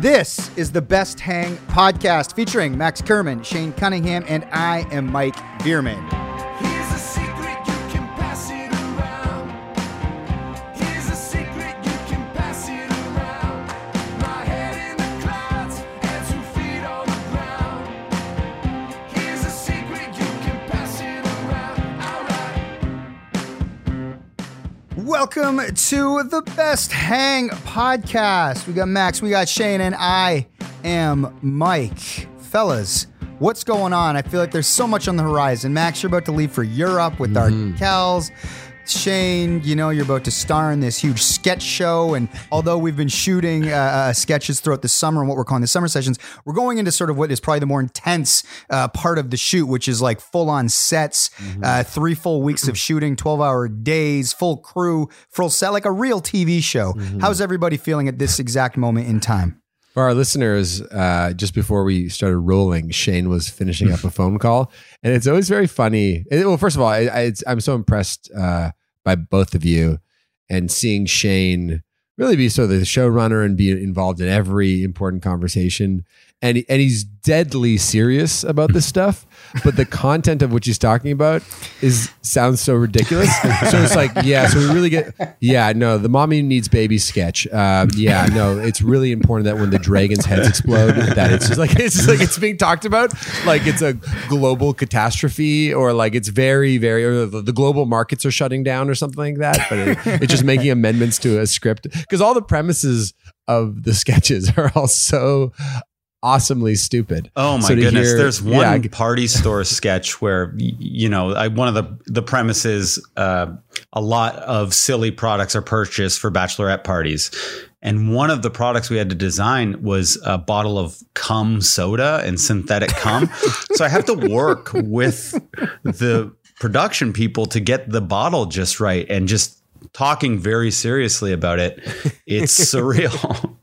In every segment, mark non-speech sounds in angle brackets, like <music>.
This is the Best Hang podcast featuring Max Kerman, Shane Cunningham, and I am Mike Bierman. Welcome to the Best Hang podcast. We got Max, we got Shane, and I am Mike. Fellas, what's going on? I feel like there's so much on the horizon. Max, you're about to leave for Europe with our mm-hmm. Kells. Shane, you know, you're about to star in this huge sketch show. And although we've been shooting uh, uh, sketches throughout the summer and what we're calling the summer sessions, we're going into sort of what is probably the more intense uh, part of the shoot, which is like full on sets, uh, three full weeks of shooting, 12 hour days, full crew, full set, like a real TV show. How's everybody feeling at this exact moment in time? For our listeners, uh, just before we started rolling, Shane was finishing up a phone call, and it's always very funny. well, first of all, I, I, it's, I'm so impressed uh, by both of you, and seeing Shane really be sort of the showrunner and be involved in every important conversation, and and he's deadly serious about this stuff. But the content of what he's talking about is sounds so ridiculous. so it's like, yeah, so we really get, yeah, no, the mommy needs baby sketch. Um, yeah, no, it's really important that when the dragons' heads explode, that it's just like it's just like it's being talked about like it's a global catastrophe or like it's very, very, or the, the global markets are shutting down or something like that. But it, it's just making amendments to a script because all the premises of the sketches are all so awesomely stupid. Oh my So goodness! hear- There's one yeah, party store <laughs> sketch where you know I, one of the the premises uh, a lot of silly products are purchased for bachelorette parties, and one of the products we had to design was a bottle of cum soda and synthetic cum. <laughs> so I have to work with the production people to get the bottle just right and just talking very seriously about it. It's <laughs> surreal.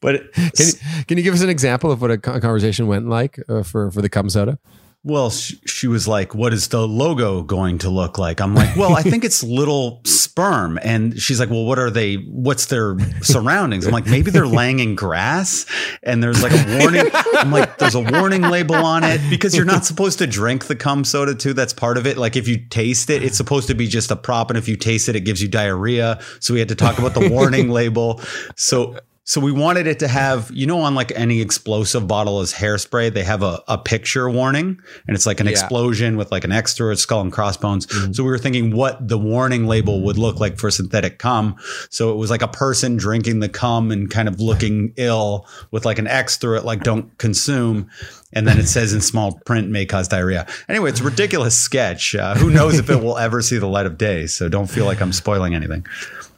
but Can you, can you give us an example of what a conversation went like uh, for for the cum soda? Well, she, she was like, "What is the logo going to look like?" I'm like, "Well, I think <laughs> it's little sperm." And she's like, "Well, what are they? What's their surroundings?" I'm like, "Maybe they're laying in grass." And there's like a warning. <laughs> I'm like, "There's a warning label on it because you're not supposed to drink the cum soda too. That's part of it. Like if you taste it, it's supposed to be just a prop, and if you taste it, it gives you diarrhea. So we had to talk about the warning <laughs> label. So so we wanted it to have, you know, on like any explosive bottle as hairspray, they have a, a picture warning and it's like an Yeah. explosion with like an X through it, skull and crossbones. So we were thinking what the warning label would look like for synthetic cum. So it was like a person drinking the cum and kind of looking ill with like an X through it, like don't consume. And then it says in small print, may cause diarrhea. Anyway, it's a ridiculous sketch. Uh, who knows if it will ever see the light of day? So don't feel like I'm spoiling anything.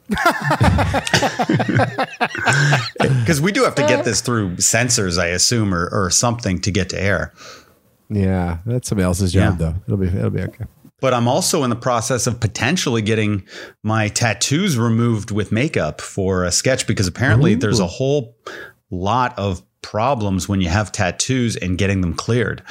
<laughs> Because we do have to get uh. this through censors, I assume, or, or something to get to air. Yeah, that's somebody else's job Yeah. though. It'll be it'll be okay. but I'm also in the process of potentially getting my tattoos removed with makeup for a sketch because apparently there's a whole lot of problems when you have tattoos and getting them cleared.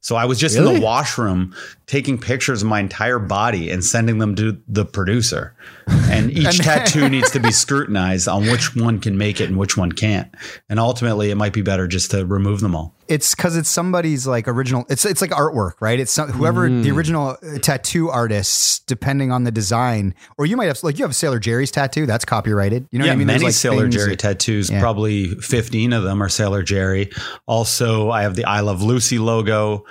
So I was just in the washroom taking pictures of my entire body and sending them to the producer. And <laughs> each tattoo <laughs> needs to be scrutinized on which one can make it and which one can't. And ultimately, it might be better just to remove them all. It's because it's somebody's like original. It's it's like artwork, right? It's some, whoever Mm. the original uh, tattoo artists, depending on the design, or you might have like you have Sailor Jerry's tattoo that's copyrighted. You know yeah, what I mean? There's, many like, Sailor Jerry that- tattoos. Yeah. Probably 15 of them are Sailor Jerry. Also, I have the I Love Lucy logo.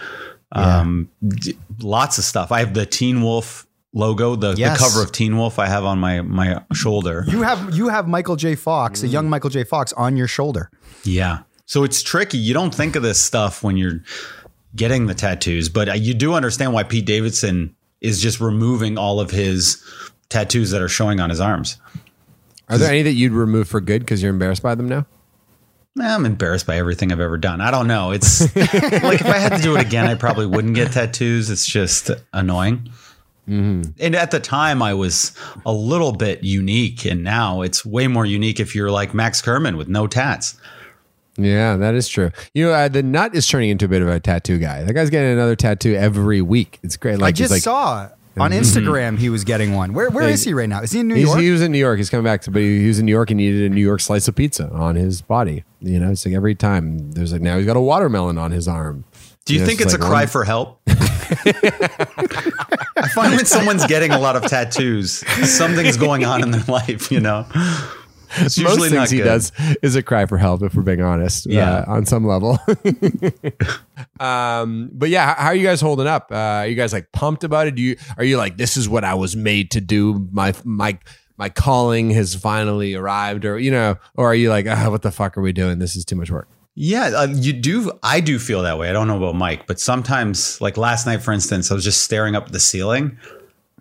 Um, d- lots of stuff. I have the Teen Wolf logo, the, Yes. the cover of Teen Wolf I have on my my shoulder. You have you have Michael J. Fox, a Mm. young Michael J. Fox, on your shoulder. Yeah. So it's tricky. You don't think of this stuff when you're getting the tattoos, but uh, you do understand why Pete Davidson is just removing all of his tattoos that are showing on his arms. Are there any that you'd remove for good because you're embarrassed by them now? Nah, I'm embarrassed by everything I've ever done. I don't know. It's <laughs> like if I had to do it again, I probably wouldn't get tattoos. It's just annoying. And at the time, I was a little bit unique, and now it's way more unique if you're like Max Kerman with no tats. Yeah, that is true. You know, uh, the nut is turning into a bit of a tattoo guy. That guy's getting another tattoo every week. It's great. Like I just he's like, saw on mm-hmm. Instagram he was getting one. Where where Yeah, is he right now? Is he in New He's, York? he was in New York. He's coming back to, but he, he was in New York and he needed a New York slice of pizza on his body. You know, it's like every time there's like now he's got a watermelon on his arm. Do you know, think it's, like a cry one- for help? I find when someone's getting a lot of tattoos, something's going on in their life, you know? It's Most things not he good. does is a cry for help, if we're being honest. Yeah. uh, on some level. <laughs> um, but yeah, how, how are you guys holding up? Uh, are you guys like pumped about it? Do you are you like this is what I was made to do? My my my calling has finally arrived, or you know, or are you like, ah, what the fuck are we doing? This is too much work. Yeah, uh, you do. I do feel that way. I don't know about Mike, but sometimes, like last night, for instance, I was just staring up at the ceiling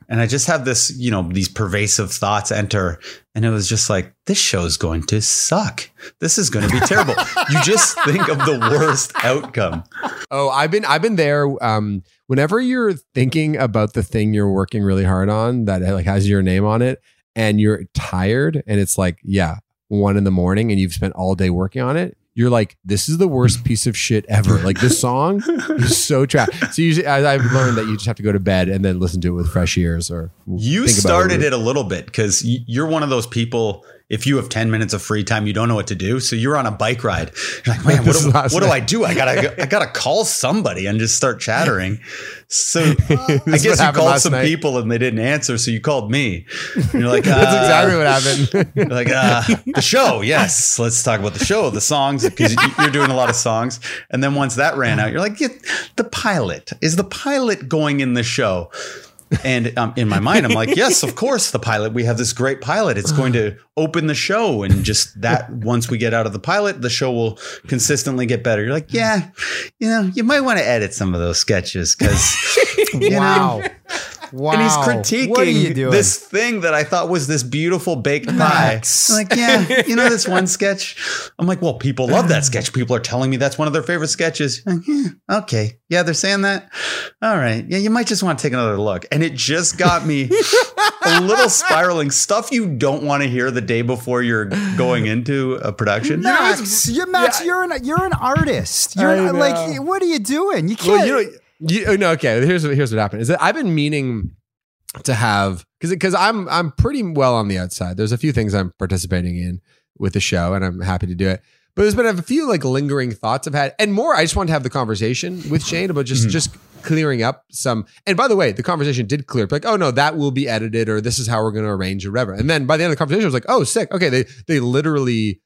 and I just have this, you know, these pervasive thoughts enter. And it was just like, this show's going to suck. This is going to be terrible. <laughs> you just think of the worst outcome. Oh, I've been I've been there. Um, whenever you're thinking about the thing you're working really hard on that like has your name on it, and you're tired, and it's like yeah, one in the morning, and you've spent all day working on it. You're like, this is the worst mm. piece of shit ever. Like this song <laughs> is so trash. So usually, I- I've learned that you just have to go to bed and then listen to it with fresh ears. Or You think about started it a little bit because you're one of those people. If you have 10 minutes of free time, you don't know what to do. So you're on a bike ride. You're like, man, what, do, what do. I do? I gotta, I gotta call somebody and just start chattering. So I <laughs> This is what guess you called some night. people and they didn't answer. So you called me. And you're <laughs> like, That's uh, exactly what happened. like uh, the show. Yes, let's talk about the show, the songs, because you're doing a lot of songs. And then once that ran out, you're like, yeah, the pilot is the pilot going in the show. And um, in my mind, I'm like, yes, of course, the pilot. We have this great pilot. It's going to open the show, and just that. Once we get out of the pilot, the show will consistently get better. You're like, yeah, you know, you might want to edit some of those sketches because <laughs> wow. Wow. and he's critiquing What are you doing? this thing that I thought was this beautiful baked pie. I'm like, yeah, you know this one sketch. I'm like, well, people love that sketch. People are telling me that's one of their favorite sketches. Like, yeah, okay, yeah, they're saying that. All right, yeah, you might just want to take another look. And it just got me a little spiraling stuff you don't want to hear the day before you're going into a production. Max, you're Max. You're an you're an artist. You're I like, know. what are you doing? You can't. Well, you know, you, oh, no, okay. Here's what here's what happened. Is that I've been meaning to have because because I'm I'm pretty well on the outside. There's a few things I'm participating in with the show, and I'm happy to do it. But there's been a few like lingering thoughts I've had, and more. I just wanted to have the conversation with Shane about just just clearing up some. And by the way, the conversation did clear up. Like, oh no, that will be edited, or this is how we're going to arrange or whatever. And then by the end of the conversation, I was like, oh, sick. Okay, they they literally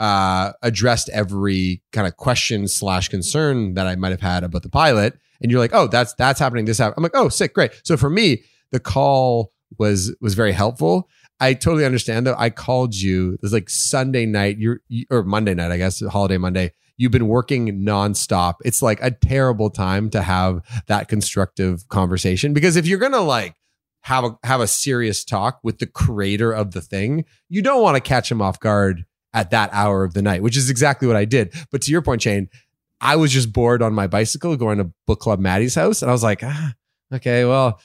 uh, addressed every kind of question slash concern that I might have had about the pilot. And you're like, oh, that's that's happening. This happened. I'm like, oh, sick, great. So for me, the call was was very helpful. I totally understand though. I called you. It was like Sunday night. You're you, or Monday night, I guess, holiday Monday. You've been working nonstop. It's like a terrible time to have that constructive conversation because if you're gonna like have a have a serious talk with the creator of the thing, you don't want to catch him off guard at that hour of the night, which is exactly what I did. But to your point, Shane, I was just bored on my bicycle going to book club Maddie's house, and I was like, ah, Okay, well,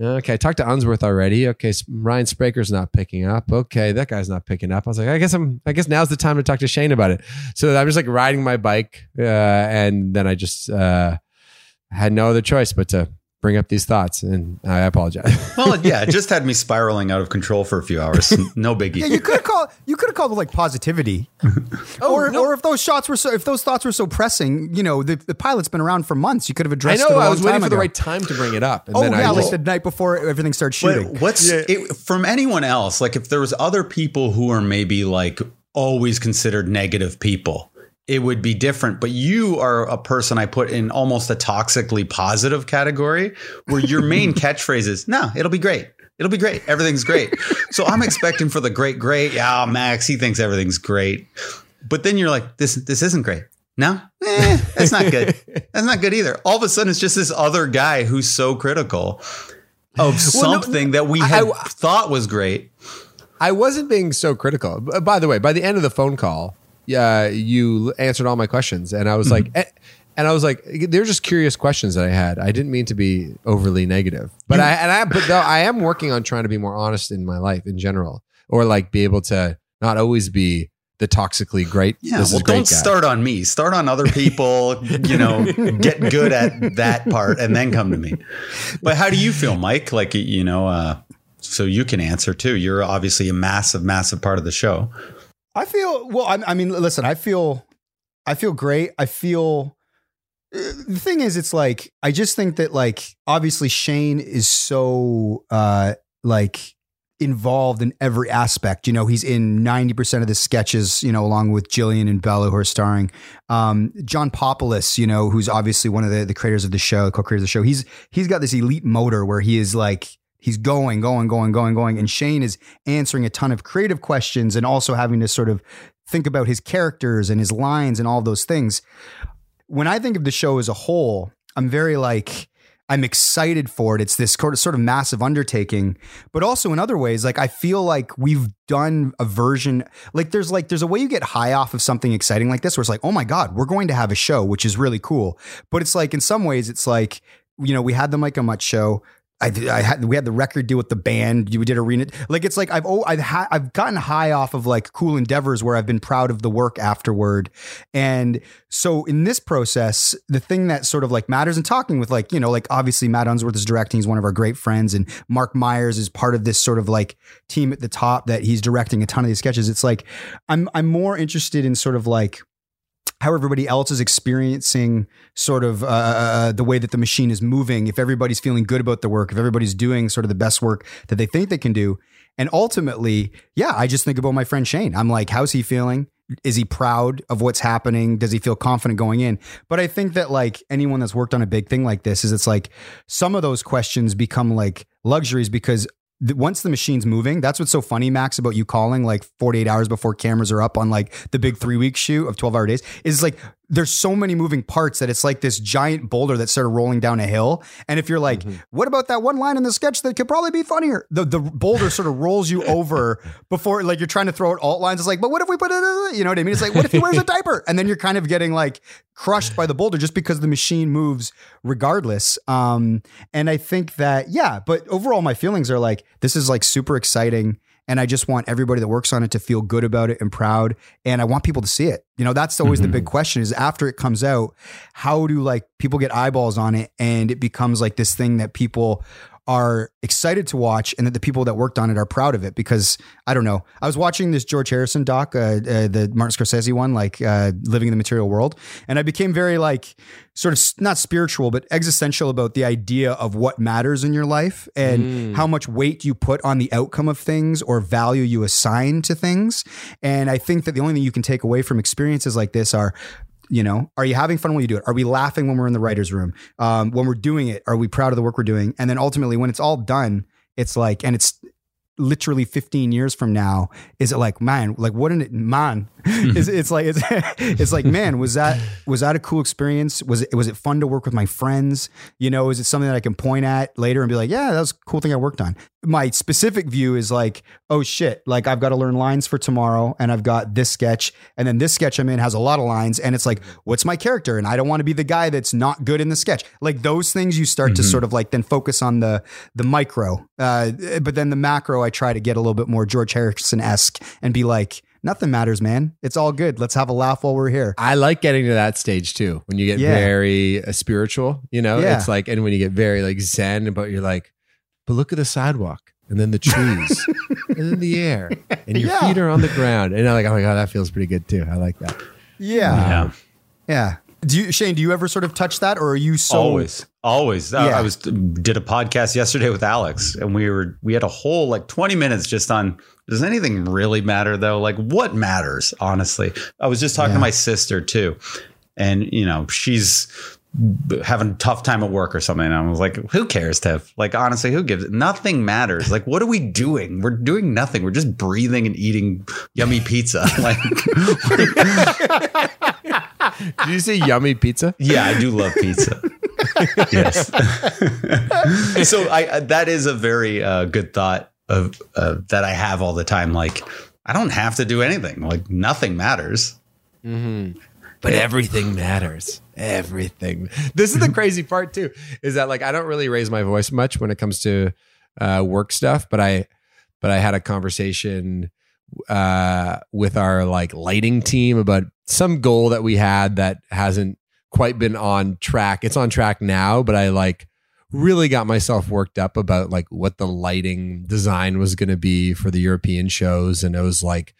okay. I talked to Unsworth already. Okay, Ryan Spraker's not picking up. Okay, that guy's not picking up. I was like, I guess I'm. I guess now's the time to talk to Shane about it. So I'm just like riding my bike, uh, and then I just uh, had no other choice but to bring up these thoughts, and I apologize. <laughs> Well, yeah, it just had me <laughs> spiraling out of control for a few hours. No biggie. Yeah, you could have called. You could have called it like positivity, <laughs> oh, or no. or if those shots were so, if those thoughts were so pressing, you know, the, the pilot's been around for months. You could have addressed. I addressed. know. it a I long was waiting time for the right time to bring it up, and Oh then yeah, I like just, the night before everything started shooting. But what's it, from anyone else? Like, if there was other people who are maybe like always considered negative people, it would be different. But you are a person I put in almost a toxically positive category, where your main <laughs> catchphrase is, "No, it'll be great." It'll be great. Everything's great. so I'm expecting for the great, great. Yeah, Max, he thinks everything's great. But then you're like, this, this isn't great. No, eh, that's not good. <laughs> That's not good either. All of a sudden, it's just this other guy who's so critical of Well, no, something that we had I- thought was great. I wasn't being so critical. By the way, by the end of the phone call, yeah, you answered all my questions, and I was like, eh, and I was like, they're just curious questions that I had. I didn't mean to be overly negative, but I and I but though I am working on trying to be more honest in my life in general, or like be able to not always be the toxically great. Yeah, well, great don't guy. start on me. Start on other people. you know, get good at that part, and then come to me. But how do you feel, Mike? Like you know, uh, so you can answer too. You're obviously a massive, massive part of the show. I feel well. I, I mean, listen. I feel, I feel great. I feel. uh, The thing is, it's like I just think that like obviously Shane is so uh like involved in every aspect. You know, he's in ninety percent of the sketches. You know, along with Jillian and Bella who are starring. Um, John Popoulos, you know, who's obviously one of the, the creators of the show, co-creators of the show. He's he's got this elite motor where he is like he's going, going, going, going, going, and Shane is answering a ton of creative questions and also having to sort of think about his characters and his lines and all those things. When I think of the show as a whole, I'm very like I'm excited for it. It's this sort of massive undertaking, but also in other ways, like I feel like we've done a version like there's like there's a way you get high off of something exciting like this where it's like, oh my God, we're going to have a show, which is really cool. But it's like in some ways, it's like, you know, we had the Micah Much show. I, I had we had the record deal with the band. We did arena. Like it's like I've oh I've ha- I've gotten high off of like cool endeavors where I've been proud of the work afterward. And so in this process, the thing that sort of like matters in talking with like you know like obviously Matt Unsworth is directing. He's one of our great friends, and Mark Myers is part of this sort of like team at the top that he's directing a ton of these sketches. It's like I'm I'm more interested in sort of like how everybody else is experiencing sort of uh, the way that the machine is moving, if everybody's feeling good about the work, if everybody's doing sort of the best work that they think they can do. And ultimately, yeah, I just think about my friend Shane. I'm like, how's he feeling? Is he proud of what's happening? Does he feel confident going in? But I think that like anyone that's worked on a big thing like this is it's like some of those questions become like luxuries because once the machine's moving, that's what's so funny, Max, about you calling like 48 hours before cameras are up on like the big three week shoot of 12 hour days is like there's so many moving parts that it's like this giant boulder that started rolling down a hill. And if you're like, what about that one line in the sketch that could probably be funnier? The the boulder sort of rolls you over <laughs> before like you're trying to throw out alt lines. It's like, but what if we put it, you know what I mean? It's like, what if he wears a <laughs> diaper? And then you're kind of getting like crushed by the boulder just because the machine moves regardless. Um, and I think that, yeah, but overall, my feelings are like, this is like super exciting. And I just want everybody that works on it to feel good about it and proud. And I want people to see it. You know, that's always the big mm-hmm. question is after it comes out, how do like people get eyeballs on it and it becomes like this thing that people are excited to watch and that the people that worked on it are proud of it because I don't know. I was watching this George Harrison doc, uh, uh, the Martin Scorsese one, like uh, Living in the Material World, and I became very like sort of not spiritual but existential about the idea of what matters in your life and how much weight you put on the outcome of things or value you assign to things. And I think that the only thing you can take away from experiences like this are you know are you having fun when you do it? Are we laughing when we're in the writers room? Um, when we're doing it are we proud of the work we're doing? And then ultimately when it's all done it's like and it's literally 15 years from now is it like man like wouldn't it man <laughs> it's, it's like it's, <laughs> it's like man was that was that a cool experience? Was it was it fun to work with my friends? You know is it something that i can point at later and be like yeah that was a cool thing i worked on. My specific view is like oh shit like i've got to learn lines for tomorrow and i've got this sketch and then this sketch i'm in has a lot of lines and it's like what's my character? And i don't want to be the guy that's not good in the sketch. Like those things you start to Mm-hmm. sort of like then focus on the the micro uh, but then the macro i try to get a little bit more george harrison-esque and be like nothing matters man it's all good let's have a laugh while we're here I like getting to that stage too. When you get Yeah. very uh, spiritual, you know, Yeah. it's like, and when you get very like zen, but you're like, but look at the sidewalk and then the trees <laughs> and then the air and your Yeah. feet are on the ground. And I'm like, oh my God, that feels pretty good too. I like that. yeah Yeah. Do you shane do you ever sort of touch that or are you so always. Always. Yeah. i was did a podcast yesterday with alex and we were we had a whole like 20 minutes just on does anything really matter though? Like what matters honestly? I was just talking Yeah. to my sister too. And you know she's having a tough time at work or something and i was like who cares tiff like honestly who gives nothing matters like what are we doing we're doing nothing we're just breathing and eating yummy pizza <laughs> like Did you say yummy pizza? Yeah, I do love pizza. <laughs> yes. <laughs> so I that is a very uh, good thought of uh, that I have all the time. Like I don't have to do anything. Like nothing matters. But everything matters. Everything. This is the <laughs> crazy part too, is that like I don't really raise my voice much when it comes to uh, work stuff, but I but I had a conversation uh, with our like lighting team about some goal that we had that hasn't quite been on track. It's on track now, but I like really got myself worked up about like what the lighting design was going to be for the European shows and I was like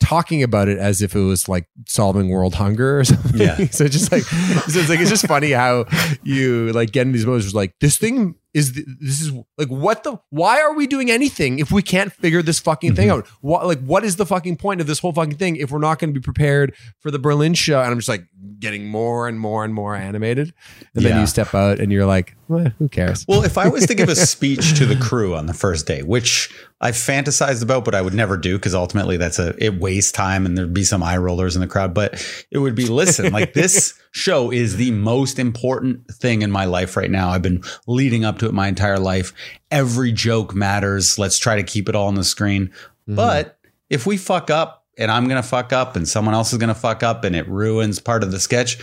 talking about it as if it was like solving world hunger or <laughs> something. Yeah. so just like <laughs> so it's like it's just funny how you like get in these moments where like this thing is th- this is like what the why are we doing anything if we can't figure this fucking thing mm-hmm. out? What like what is the fucking point of this whole fucking thing if we're not going to be prepared for the Berlin show? And I'm just like getting more and more and more animated. And then you step out and you're like, well, who cares? Well, if I was to give a <laughs> speech to the crew on the first day, which I fantasized about, but I would never do because ultimately that's a it wastes time and there'd be some eye rollers in the crowd. But it would be listen, like this <laughs> show is the most important thing in my life right now. I've been leading up to it my entire life. Every joke matters. Let's try to keep it all on the screen. Mm-hmm. But if we fuck up and I'm gonna fuck up and someone else is gonna fuck up and it ruins part of the sketch,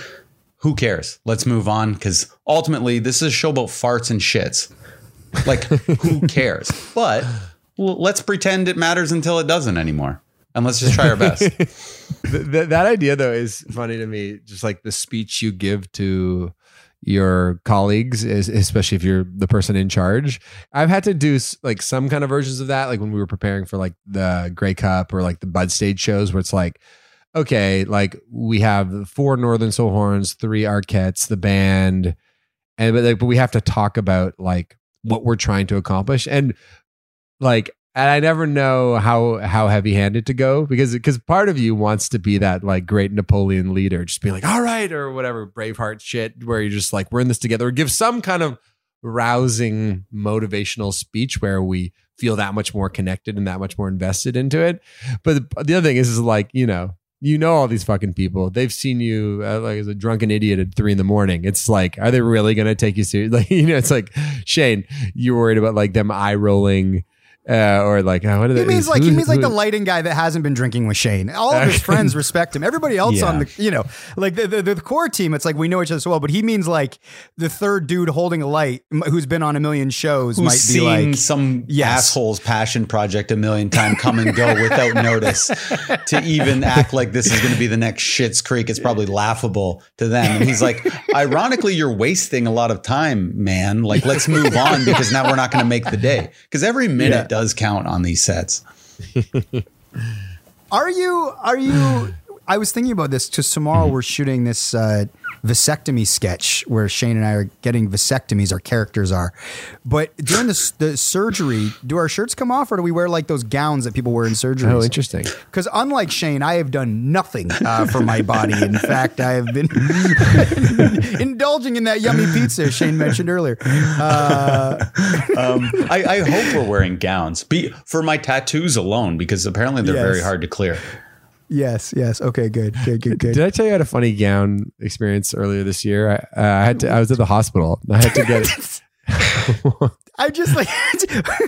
who cares? Let's move on because ultimately this is a show about farts and shits. Like, who <laughs> cares? But well, let's pretend it matters until it doesn't anymore. And let's just try our best. <laughs> Th- th- that idea though is funny to me just like the speech you give to your colleagues is, especially if you're the person in charge i've had to do like some kind of versions of that like when we were preparing for like the Grey Cup or like the bud stage shows where it's like okay like we have four northern soul horns three arquettes the band and but, like, but we have to talk about like what we're trying to accomplish and like and I never know how how heavy handed to go because because part of you wants to be that like great Napoleon leader, just be like, all right, or whatever Braveheart shit, where you're just like, we're in this together, or give some kind of rousing motivational speech where we feel that much more connected and that much more invested into it. But the, the other thing is, is like, you know, you know all these fucking people. They've seen you uh, like as a drunken idiot at three in the morning. It's like, are they really to take you seriously? <laughs> Like, you know, it's like Shane, you're worried about like them eye rolling, uh, or like, uh, what are He they? means like he means like who- the lighting guy that hasn't been drinking with Shane. All of his friends respect him. Everybody else Yeah. on the you know like the, the the core team. It's like we know each other so well, but he means like the third dude holding a light who's been on a million shows Who's might be seen like some Yes. asshole's passion project a million times come and go without notice to even act like this is going to be the next Schitt's Creek. It's probably laughable to them. And he's like, ironically, you're wasting a lot of time, man. Like, let's move on because now we're not going to make the day. Because every minute Yeah. Does count on these sets. <laughs> Are you? Are you? I was thinking about this because tomorrow we're shooting this uh, vasectomy sketch where Shane and I are getting vasectomies. Our characters are, but during the, the surgery, do our shirts come off or do we wear like those gowns that people wear in surgery? Oh, interesting. Because unlike Shane, I have done nothing uh, for my body. In <laughs> fact, I have been <laughs> indulging in that yummy pizza Shane mentioned earlier. Uh, <laughs> Um, I, I hope we're wearing gowns Be, for my tattoos alone because apparently they're Yes. very hard to clear. Yes, yes. Okay, good, good, good, good. Did I tell you I had a funny gown experience earlier this year? I, uh, I had to. I was at the hospital. I had to get. <laughs> <laughs> I just like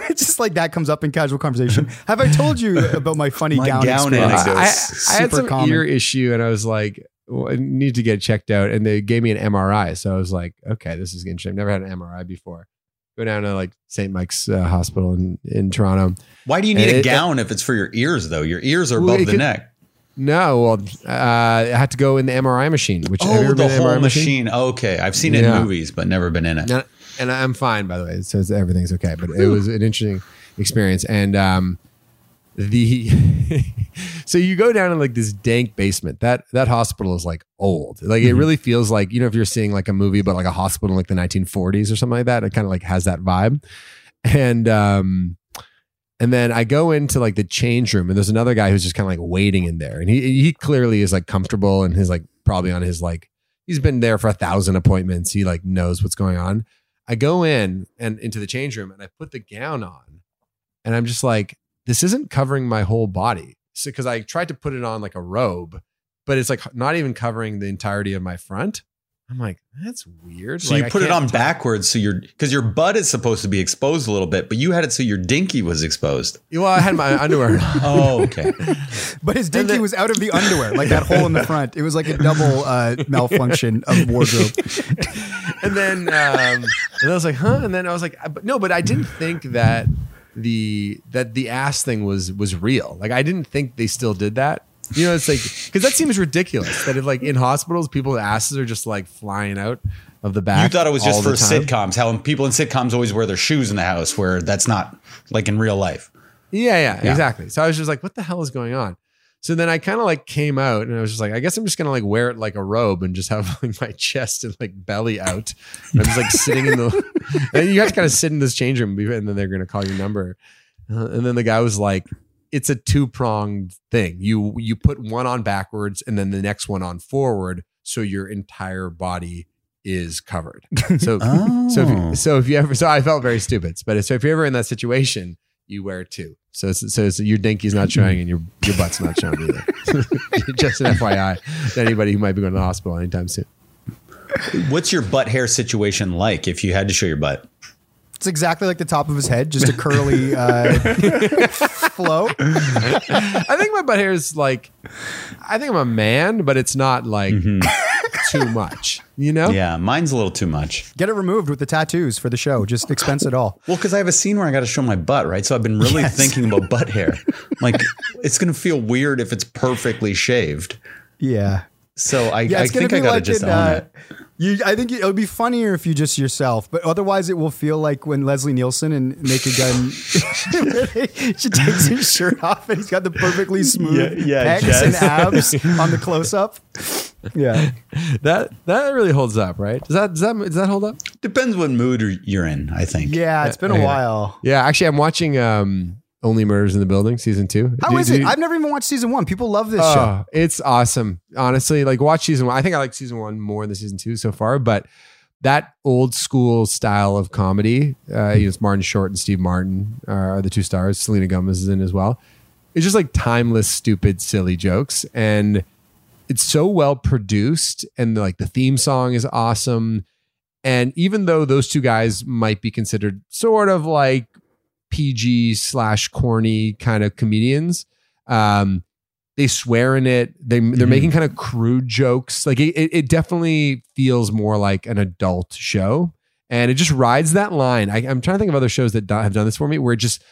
<laughs> just like that comes up in casual conversation. Have I told you about my funny My gown, gown experience? anecdote. I, I had some common. ear issue, and I was like, well, I need to get checked out, and they gave me an MRI. So I was like, okay, this is interesting. I've never had an MRI before. Go down to like St. Mike's uh, Hospital in in Toronto. Why do you need It- a it- gown if it's for your ears though? Your ears are Well, above it the could- neck. No, well, uh, I had to go in the MRI machine. Which Oh, the been in an whole MRI machine. Okay, I've seen it Yeah. in movies, but never been in it. And, and I'm fine, by the way. Says everything's okay, but it was an interesting experience. And um, the <laughs> so you go down in like this dank basement. That that hospital is like old. Like it really feels like you know if you're seeing like a movie about like a hospital in like the 1940s or something like that. It kind of like has that vibe. And um, and then I go into like the change room, and there's another guy who's just kind of like waiting in there, and he he clearly is like comfortable and he's like probably on his like he's been there for a thousand appointments. He like knows what's going on. I go in and into the change room and I put the gown on, and I'm just like, this isn't covering my whole body. So because I tried to put it on like a robe, but it's like not even covering the entirety of my front. I'm like, that's weird. So Like, you put it on tell- backwards, so your because your butt is supposed to be exposed a little bit, but you had it so your dinky was exposed. Well, I had my underwear. <laughs> <laughs> Oh, okay. But his dinky then- was out of the underwear, like that hole in the front. It was like a double uh, malfunction of wardrobe. <laughs> and then um, and I was like, huh? And then I was like, but no, but I didn't think that the that the ass thing was was real. Like I didn't think they still did that. You know, it's like because that seems ridiculous that if like in hospitals, people's asses are just like flying out of the back. You thought it was just for sitcoms. How people in sitcoms always wear their shoes in the house, where that's not like in real life. Yeah, yeah, Yeah. exactly. So I was just like, what the hell is going on? So then I kind of like came out and I was just like, I guess I'm just gonna like wear it like a robe and just have <laughs> like my chest and like belly out. And I'm just like sitting in the, <laughs> and you have to kind of sit in this change room and then they're gonna call your number. Uh, and then the guy was like, it's a two pronged thing. You you put one on backwards and then the next one on forward, so your entire body is covered. <laughs> So so if Oh. you, so if you ever so I felt very stupid, but so if you're ever in that situation, you wear two. So so, so your dinky's not showing and your your butt's not showing either. <laughs> <laughs> Just an FYI to anybody who might be going to the hospital anytime soon. What's your butt hair situation like if you had to show your butt? It's exactly like the top of his head, just a curly <laughs> uh, <laughs> flow. I think my butt hair is like, I think I'm a man, but it's not like too much. You know? Yeah, mine's a little too much. Get it removed with the tattoos for the show. Just expense it all. Well, because I have a scene where I got to show my butt, right? So I've been really Yes. thinking about butt hair. <laughs> Like, it's going to feel weird if it's perfectly shaved. Yeah. So I, Yeah, I it's gonna think I be got to like just in, own uh, it. You, I think it would be funnier if you just yourself, but otherwise it will feel like when Leslie Nielsen and Naked Gun, <laughs> she takes his shirt off and he's got the perfectly smooth Yeah, yeah, pecs and abs on the close up. <laughs> Yeah, That that really holds up, right? Does that does that does that hold up? Depends what mood you're in, I think. yeah, it's been a while. Yeah, actually, I'm watching um, Only Murders in the Building season two. How is it? you- I've never even watched season one. People love this show. Oh, it's awesome. Honestly, like watch season one. I think I like season one more than season two so far, but that old school style of comedy, uh, you know, it's Martin Short and Steve Martin are the two stars. Selena Gomez is in as well. It's just like timeless, stupid, silly jokes. And it's so well produced. And like the theme song is awesome. And even though those two guys might be considered sort of like PG slash corny kind of comedians, um, they swear in it. They they're Mhm. making kind of crude jokes. Like it, it it definitely feels more like an adult show, and it just rides that line. I, I'm trying to think of other shows that have done this for me, where it just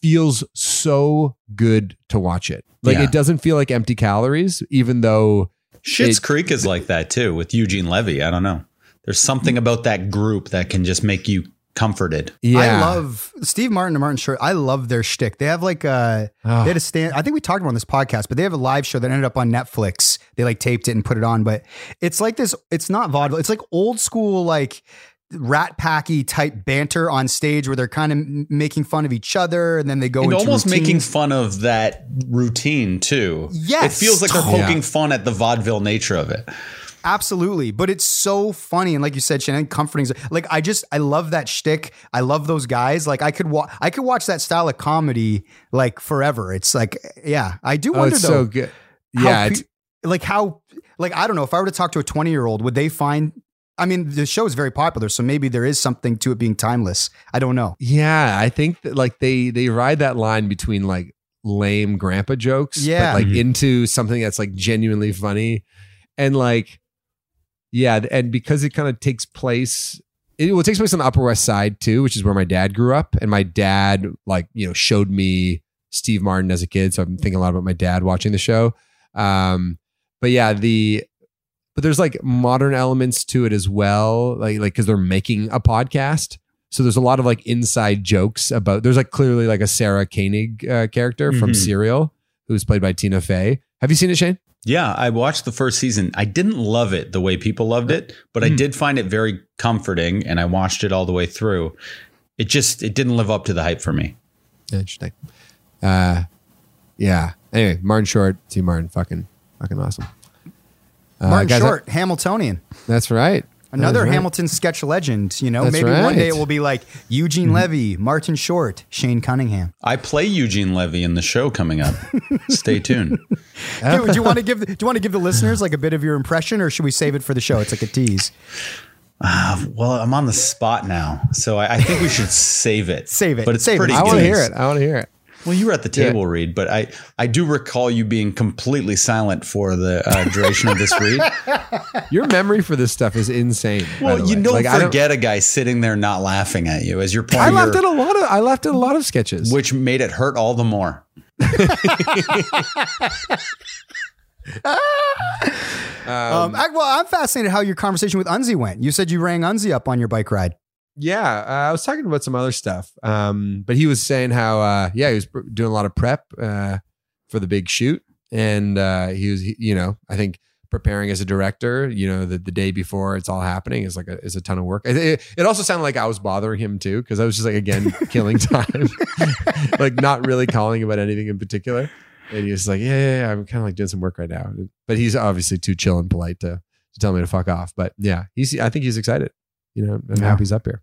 feels so good to watch it. Like Yeah. it doesn't feel like empty calories, even though Schitt's Creek is like that too with Eugene Levy. I don't know. There's something about that group that can just make you comforted. yeah, I love Steve Martin and Martin Short. I love their shtick. They have like a Oh. they had a stand. I think we talked about on this podcast, but they have a live show that ended up on Netflix. They like taped it and put it on, but it's like this. It's not vaudeville. It's like old school like rat packy type banter on stage where they're kind of m- making fun of each other and then they go and into almost making fun of that routine too. Yes, it feels like they're totally. poking fun at the vaudeville nature of it. Absolutely, but it's so funny and like you said, Shannon, comforting. Like I just, I love that shtick. I love those guys. Like I could, wa- I could watch that style of comedy like forever. It's like, yeah, I do Oh, wonder it's though. so good. how Yeah, pe- like how like I don't know if I were to talk to a 20 year old, would they find? I mean, the show is very popular, so maybe there is something to it being timeless. I don't know. Yeah, I think that like they they ride that line between like lame grandpa jokes, Yeah. but like Mhm. into something that's like genuinely funny, and like yeah, and because it kind of takes place. It, well, it takes place on the Upper West Side too, which is where my dad grew up, and my dad like you know showed me Steve Martin as a kid, so I'm thinking a lot about my dad watching the show. Um, but yeah, the but there's like modern elements to it as well, like like because they're making a podcast. So there's a lot of like inside jokes about. There's like clearly like a Sarah Koenig uh, character from Mhm. Serial, who's played by Tina Fey. Have you seen it, Shane? Yeah, I watched the first season. I didn't love it the way people loved it, but I Hmm. did find it very comforting and I watched it all the way through. It just it didn't live up to the hype for me. Interesting. Uh, yeah. Anyway, Martin Short, T. Martin, fucking, fucking awesome. Uh, Martin guys, Short, Hamiltonian, That's right. Another right. Hamilton sketch legend. You know, That's maybe one day it will be like Eugene mm-hmm. Levy, Martin Short, Shane Cunningham. I play Eugene Levy in the show coming up. <laughs> Stay tuned. Dude, do you want to give do you want to give the listeners like a bit of your impression, or should we save it for the show? It's like a tease. Uh, well, I'm on the spot now, so I, I think we should save it. Save it. But it's Save it. pretty. I want to hear it. I want to hear it. Well, you were at the Yeah. table read, but I I do recall you being completely silent for the uh, duration of this read. <laughs> Your memory for this stuff is insane. Well, you way. don't Like, I forget a guy sitting there not laughing at you as you're I laughed your- at a lot of. I laughed at a lot of sketches. which made it hurt all the more. <laughs> Um, I, well, I'm fascinated how your conversation with Unzi went. You said you rang Unzi up on your bike ride. Yeah, uh, I was talking about some other stuff, um, but he was saying how, uh, yeah, he was pr- doing a lot of prep uh, for the big shoot, and uh, he was, you know, I think preparing as a director, you know, the, the day before it's all happening is like a, is a ton of work. It, it, it also sounded like I was bothering him too because I was just like again <laughs> killing time, <laughs> like not really calling about anything in particular, and he was like, yeah, yeah, yeah I'm kind of like doing some work right now, but he's obviously too chill and polite to to tell me to fuck off. But yeah, he's, I think he's excited. You know, I'm Yeah. happy he's up here.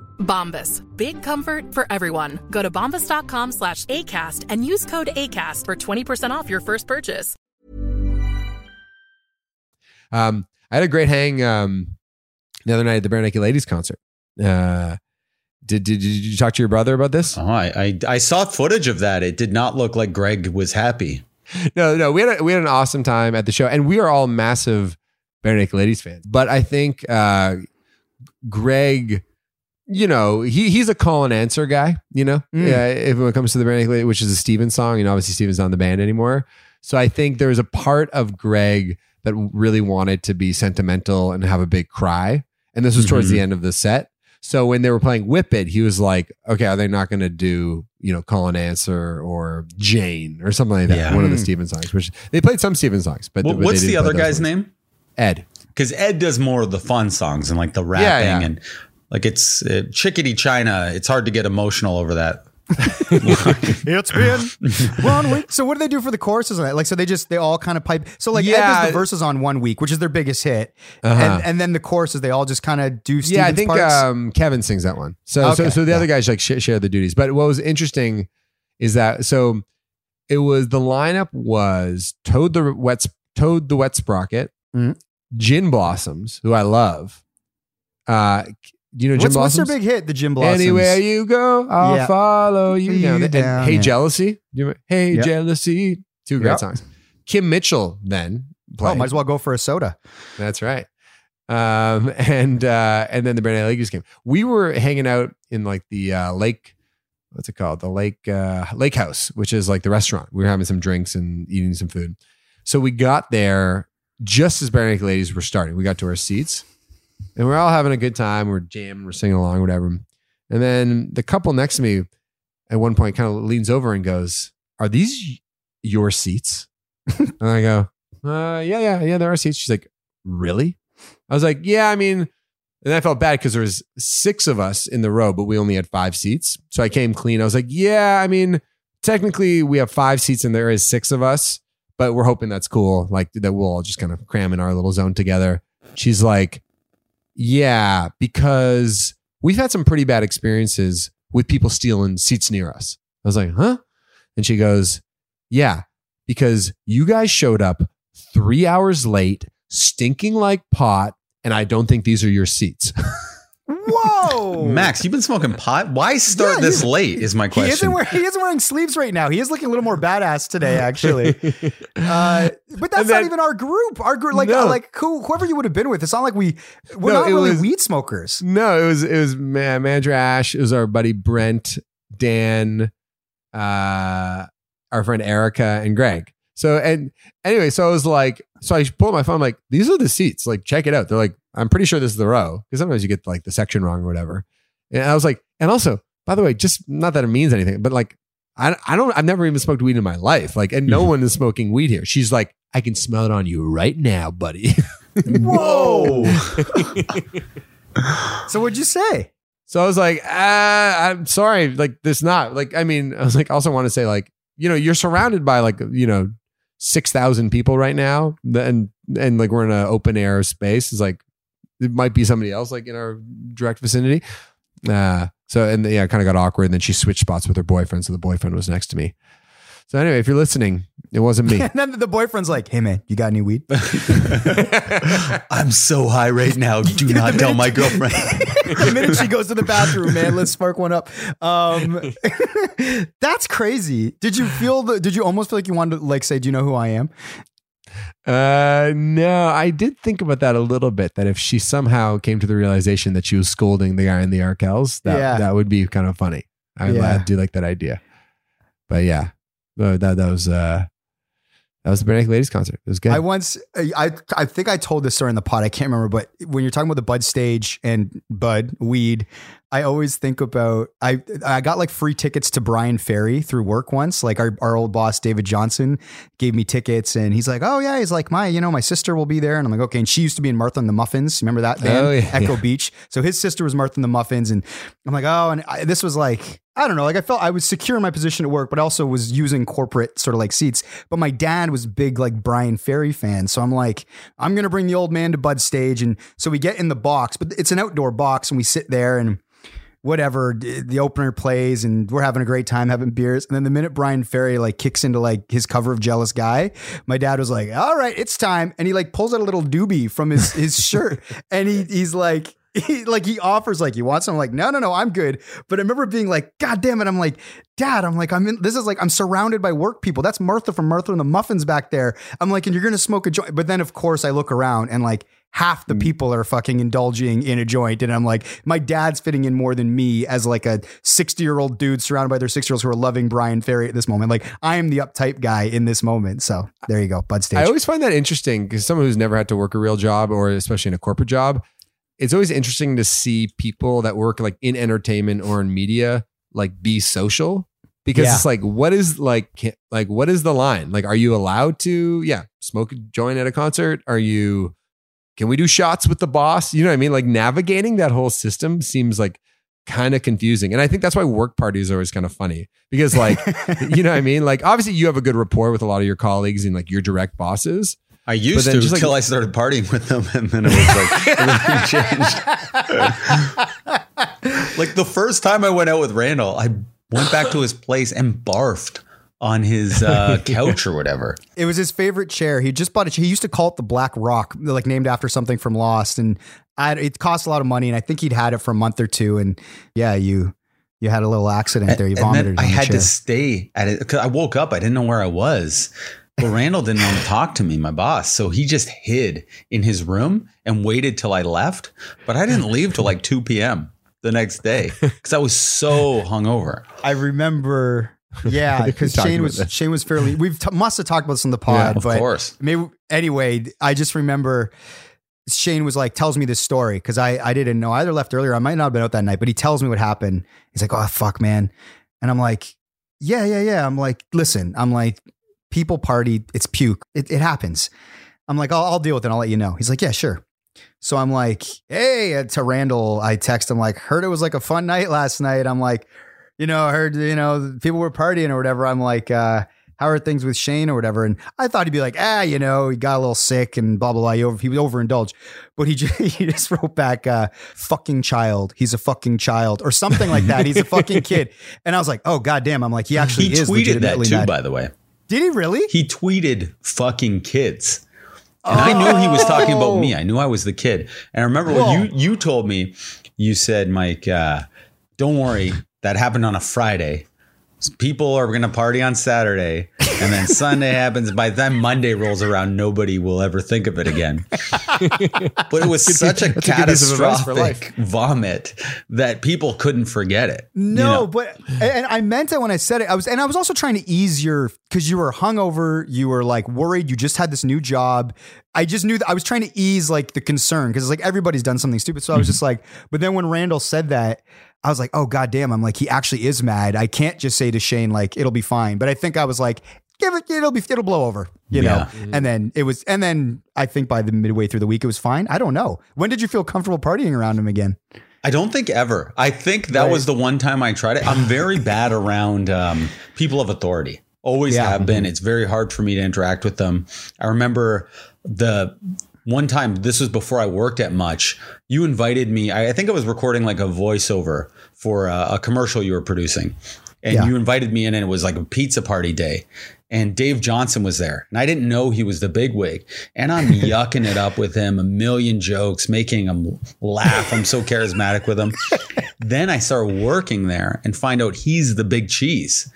Bombas. Big comfort for everyone. Go to bombas.com slash ACAST and use code ACAST for 20% off your first purchase. Um, I had a great hang um, the other night at the Barenaked Ladies concert. Uh, did, did did you talk to your brother about this? Oh, I, I I saw footage of that. It did not look like Greg was happy. No, no, we had a, we had an awesome time at the show, and we are all massive Barenaked Ladies fans. But I think uh, Greg, you know, he he's a call and answer guy. You know, Mm. yeah. If when it comes to the Ladies, which is a Steven song, and obviously Steven's not in the band anymore. So I think there was a part of Greg that really wanted to be sentimental and have a big cry, and this was towards Mhm. the end of the set. So when they were playing Whip It, he was like, okay, are they not going to do, you know, Call and Answer or Jane or something like that? Yeah. One of the Mm. Steven songs, which they played some Steven songs, but Well, what's the other guy's ones. name? Ed. Because Ed does more of the fun songs and like the rapping yeah. and like it's uh, Chickity China. It's hard to get emotional over that. <laughs> it's been <laughs> one week. So what do they do for the choruses on that? Like, so they just they all kind of pipe. So like Ed Yeah. does the verses on one week, which is their biggest hit, Uh-huh. and, and then the choruses they all just kind of do. Steven's yeah, I think parts. um, Kevin sings that one. So so Okay, so the yeah. other guys like sh- share the duties. But what was interesting is that so it was the lineup was Toad the wet Toad the wet sprocket, Mhm. Gin Blossoms, who I love. Uh, do you know Gin what's, what's their big hit? The Gin Blossoms. Anywhere you go, I'll Yeah. follow you, You down. Down, hey yeah. jealousy, hey Yep. jealousy, two great Yep. songs. Kim Mitchell then Oh, might as well go for a soda. That's right. Um, <laughs> and uh, and then the Brandon Lakers came. We were hanging out in like the uh, lake. What's it called? The lake uh, lake house, which is like the restaurant. We were having some drinks and eating some food. So we got there just as Naked Ladies were starting. We got to our seats, and we're all having a good time. We're jamming, we're singing along, whatever. And then the couple next to me, at one point, kind of leans over and goes, "Are these your seats?" <laughs> and I go, uh, "Yeah, yeah, yeah. There are seats." She's like, "Really?" I was like, yeah, I mean, and I felt bad because there was six of us in the row, but we only had five seats. So I came clean. I was like, yeah, I mean, technically we have five seats and there is six of us, but we're hoping that's cool. Like that we'll all just kind of cram in our little zone together. She's like, yeah, because we've had some pretty bad experiences with people stealing seats near us. I was like, huh? And she goes, yeah, because you guys showed up three hours late, stinking like pot, and I don't think these are your seats. <laughs> Whoa, Max, you've been smoking pot. Why start Yeah, this late? Is my He question. isn't, wearing, he isn't wearing sleeves right now. He is looking a little more badass today, actually. <laughs> Uh, but that's And not even our group. Our group, like, No. like who, whoever you would have been with. It's not like we we're No, not really was- weed smokers. no, it was it was Ma- Mandra Ash, it was our buddy Brent, Dan, uh, our friend Erica, and Greg. So and anyway, so I was like, so I pulled my phone, I'm like, these are the seats. Like, check it out. They're like, I'm pretty sure this is the row. Because sometimes you get like the section wrong or whatever. And I was like, and also, by the way, just not that it means anything, but like I, I don't I've never even smoked weed in my life. Like, and no one is smoking weed here. She's like, I can smell it on you right now, buddy. <laughs> Whoa. <laughs> so what'd you say? So I was like, ah, I'm sorry. Like this not like, I mean, I was like, also want to say like, you know, you're surrounded by like, you know, 6,000 people right now. And, and like, we're in an open air space. It's like, it might be somebody else like in our direct vicinity. Uh, so, and yeah, it kind of got awkward. And then she switched spots with her boyfriend. So the boyfriend was next to me. So anyway, if you're listening, it wasn't me. <laughs> And then the boyfriend's like, "Hey man, you got any weed?" <laughs> <laughs> I'm so high right now. Do not tell my girlfriend. the minute she goes to the bathroom, man, let's spark one up. Um, that's crazy. Did you feel the? Did you almost feel like you wanted to like say, "Do you know who I am?" Uh, no, I did think about that a little bit. That if she somehow came to the realization that she was scolding the guy in the Arkells, that Yeah. that would be kind of funny. I, Yeah. I do like that idea. But yeah, uh, that that was uh that was the Barenaked Ladies concert. It was good. I once, I I think I told this story in the pod. I can't remember, but when you're talking about the Bud stage and Bud weed, I always think about I I got like free tickets to Bryan Ferry through work once. Like our, our old boss David Johnson gave me tickets, and he's like, "Oh yeah," he's like, "My, you know, my sister will be there," and I'm like, "Okay." And she used to be in Martha and the Muffins. Remember that oh, band, Oh, yeah, Echo yeah. Beach? So his sister was Martha and the Muffins, and I'm like, "Oh," and I, this was like. I don't know. Like I felt I was secure in my position at work, but also was using corporate sort of like seats. But my dad was big like Bryan Ferry fan, so I'm like, I'm gonna bring the old man to Bud stage, and so we get in the box, but it's an outdoor box, and we sit there and whatever the opener plays, and we're having a great time having beers. And then the minute Bryan Ferry like kicks into like his cover of Jealous Guy, my dad was like, "All right, it's time," and he like pulls out a little doobie from his his <laughs> shirt, and he he's like he like he offers like you want some? I'm like no no no I'm good. But I remember being like god damn it. I'm like dad I'm like I'm in this is like I'm surrounded by work people. That's Martha from Martha and the Muffins back there. I'm like and you're gonna smoke a joint. But then of course I look around and like half the mm. people are fucking indulging in a joint. And I'm like my dad's fitting in more than me as like a 60 year old dude surrounded by their six year olds who are loving Bryan Ferry at this moment. Like I am the uptight guy in this moment. So there you go. Bud Stage. I always find that interesting because someone who's never had to work a real job or especially in a corporate job, it's always interesting to see people that work like in entertainment or in media like be social because Yeah. it's like what is like like what is the line? Like are you allowed to yeah, smoke a joint at a concert? Are you can we do shots with the boss? You know what I mean? Like navigating that whole system seems like kind of confusing. And I think that's why work parties are always kind of funny because, like, <laughs> you know what I mean? Like, obviously, you have a good rapport with a lot of your colleagues and like your direct bosses. I used to just, like- until I started partying with them, and then it was like <laughs> everything changed. like the first time I went out with Randall, I went back to his place and barfed on his uh, <laughs> couch or whatever. It was his favorite chair. He just bought a chair. He used to call it the Black Rock, like named after something from Lost. And I, it cost a lot of money. And I think he'd had it for a month or two. And yeah, you you had a little accident there. You and vomited. then I the had chair. to stay at it because I woke up. I didn't know where I was. But Randall didn't want to talk to me, my boss. So he just hid in his room and waited till I left. But I didn't leave till like 2 p.m. the next day because I was so hungover. I remember. Yeah, <laughs> because Shane was this. Shane was fairly. We've t- must have talked about this on the pod, Yeah, of but course. Maybe anyway. I just remember Shane was like tells me this story because I I didn't know I either left earlier. I might not have been out that night, but he tells me what happened. He's like, "Oh fuck, man," and I'm like, "Yeah, yeah, yeah." I'm like, "Listen," I'm like, "People party. It's puke. It, it happens." I'm like, I'll, I'll deal with it. I'll let you know." He's like, "Yeah, sure." So I'm like, "Hey," uh, to Randall, I text him like, "Heard it was like a fun night last night." I'm like, you know, I heard, you know, people were partying or whatever. I'm like, uh, how are things with Shane or whatever? And I thought he'd be like, ah, you know, he got a little sick and blah, blah, blah. He, over, he was overindulged. But he <laughs> just, he just wrote back, uh, fucking child. He's a fucking child or something like that. He's a fucking <laughs> kid. And I was like, oh, goddamn. I'm like, he actually He is tweeted that too, mad. by the way. Did he really? He tweeted fucking kids. And I knew he was talking about me. I knew I was the kid. And I remember when Whoa. you you told me, you said, Mike, uh, don't worry, that happened on a Friday. People are going to party on Saturday, and then <laughs> Sunday happens. By the time Monday rolls around, nobody will ever think of it again. <laughs> but it was such a that's a good piece of advice for life. catastrophic vomit that people couldn't forget it. you No, know? but and I meant it when I said it. I was and I was also trying to ease your because you were hungover, you were like worried, you just had this new job. I just knew that I was trying to ease like the concern because it's like everybody's done something stupid. So I was Mm-hmm. just like, but then when Randall said that, I was like, oh god damn, I'm like, he actually is mad. I can't just say to Shane like it'll be fine. But I think I was like, give it, it'll be it'll blow over, you know. Yeah. And then it was, and then I think by the midway through the week it was fine. I don't know. When did you feel comfortable partying around him again? I don't think ever. I think that was the one time I tried it. I'm very <laughs> bad around um, people of authority. Always Yeah. have been. It's very hard for me to interact with them. I remember the one time, this was before I worked at Much, you invited me. I, I think I was recording like a voiceover for a, a commercial you were producing. And Yeah. you invited me in, and it was like a pizza party day. And Dave Johnson was there. And I didn't know he was the bigwig. And I'm <laughs> yucking it up with him, a million jokes, making him laugh. I'm so charismatic with him. then I start working there and find out he's the big cheese.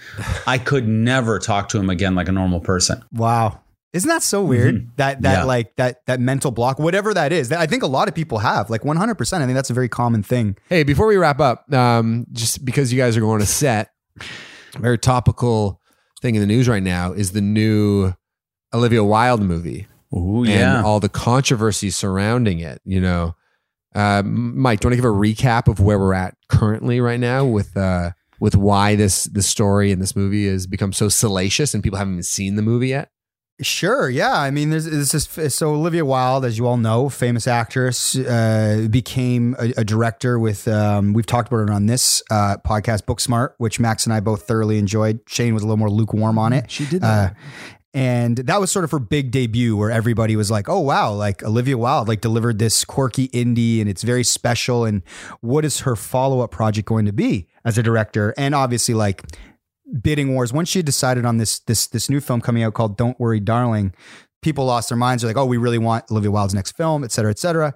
I could never talk to him again like a normal person. Wow. Isn't that so weird? That that Mm-hmm. Yeah. like that that mental block, whatever that is. That I think a lot of people have, like 100%. I think that's a very common thing. Hey, before we wrap up, um, just because you guys are going to set, very topical thing in the news right now is the new Olivia Wilde movie. Ooh, and all the controversy surrounding it. You know, uh, Mike, do you want to give a recap of where we're at currently right now with uh, with why this this story in this movie has become so salacious and people haven't even seen the movie yet? Sure, yeah. I mean, this is so Olivia Wilde, as you all know, famous actress, uh, became a, a director with. Um, we've talked about it on this uh, podcast, Booksmart, which Max and I both thoroughly enjoyed. Shane was a little more lukewarm on it. She did Uh, and that was sort of her big debut where everybody was like, oh, wow, like Olivia Wilde, like delivered this quirky indie and it's very special. And what is her follow up project going to be as a director? And obviously, like, bidding wars. Once she decided on this this this new film coming out called Don't Worry, Darling, people lost their minds. They're like, oh, we really want Olivia Wilde's next film, et cetera, et cetera.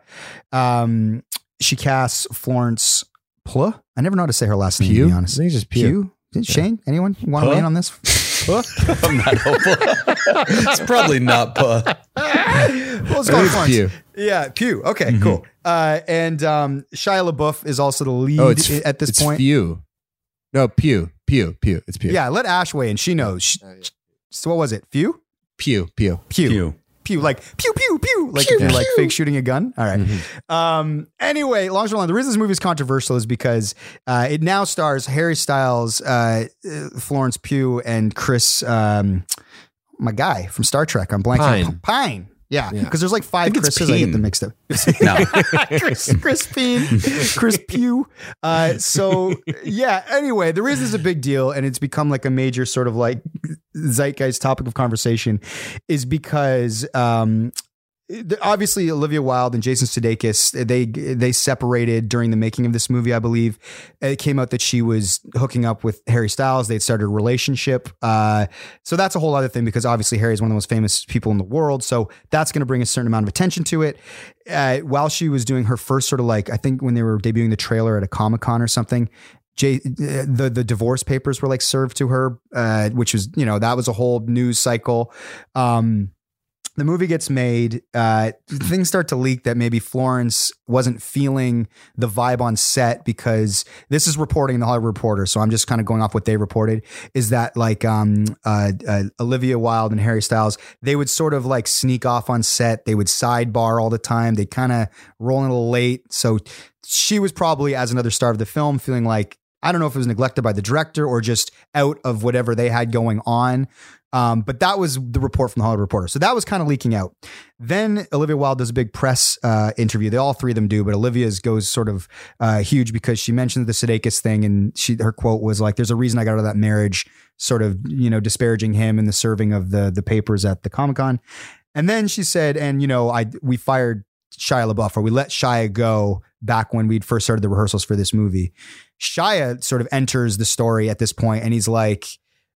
Um, she casts Florence Pugh. I never know how to say her last name, to Pugh? be honest. I think just Pugh. Shane, anyone want to Pugh? weigh in on this? <laughs> I'm not hopeful. <laughs> it's probably not puh. Well, let's I call it's Florence. Pugh. Yeah, Pew. Okay, cool. Uh, and um, Shia LaBeouf is also the lead Oh, it's at this it's point. Pew. No, Pew, Pew, Pew. It's Pew. Yeah, let Ash weigh in. She knows. She- So what was it? Few? Pew, Pew. Pew. Pew. Pew. Like pew pew pew. Like if you're like fake shooting a gun. All right. Mm-hmm. Um. Anyway, long story long. The reason this movie is controversial is because uh, it now stars Harry Styles, uh, uh, Florence Pugh, and Chris, um, my guy from Star Trek. I'm blanking. Pine. Pine. Yeah, Yeah. because there's like five it's Chris's. I get Peen. them mixed up. <laughs> No. Chris, Chris Peen, <laughs> Chris Pugh. Uh, so yeah. Anyway, the reason it's a big deal and it's become like a major sort of like zeitgeist topic of conversation is because um, obviously Olivia Wilde and Jason Sudeikis they they separated during the making of this movie. I believe it came out that she was hooking up with Harry Styles. They'd started a relationship. Uh, so that's a whole other thing because obviously Harry is one of the most famous people in the world. So that's going to bring a certain amount of attention to it. Uh, while she was doing her first sort of like I think when they were debuting the trailer at a Comic Con or something. Jay, uh, the the divorce papers were like served to her, uh, which was you know that was a whole news cycle. Um, the movie gets made. Uh, things start to leak that maybe Florence wasn't feeling the vibe on set because this is reporting in the Hollywood Reporter. So I'm just kind of going off what they reported. Is that like um, uh, uh, Olivia Wilde and Harry Styles? They would sort of like sneak off on set. They would sidebar all the time. They kind of roll in a little late. So she was probably as another star of the film feeling like I don't know if it was neglected by the director or just out of whatever they had going on. Um, but that was the report from the Hollywood Reporter. So that was kind of leaking out. Then Olivia Wilde does a big press uh, interview. They all three of them do, but Olivia's goes sort of uh, huge because she mentioned the Sudeikis thing, and she her quote was like, "There's a reason I got out of that marriage," sort of you know disparaging him and the serving of the the papers at the Comic Con. And then she said, "And you know, I we fired Shia LaBeouf, or we let Shia go back when we'd first started the rehearsals for this movie." Shia sort of enters the story at this point, and he's like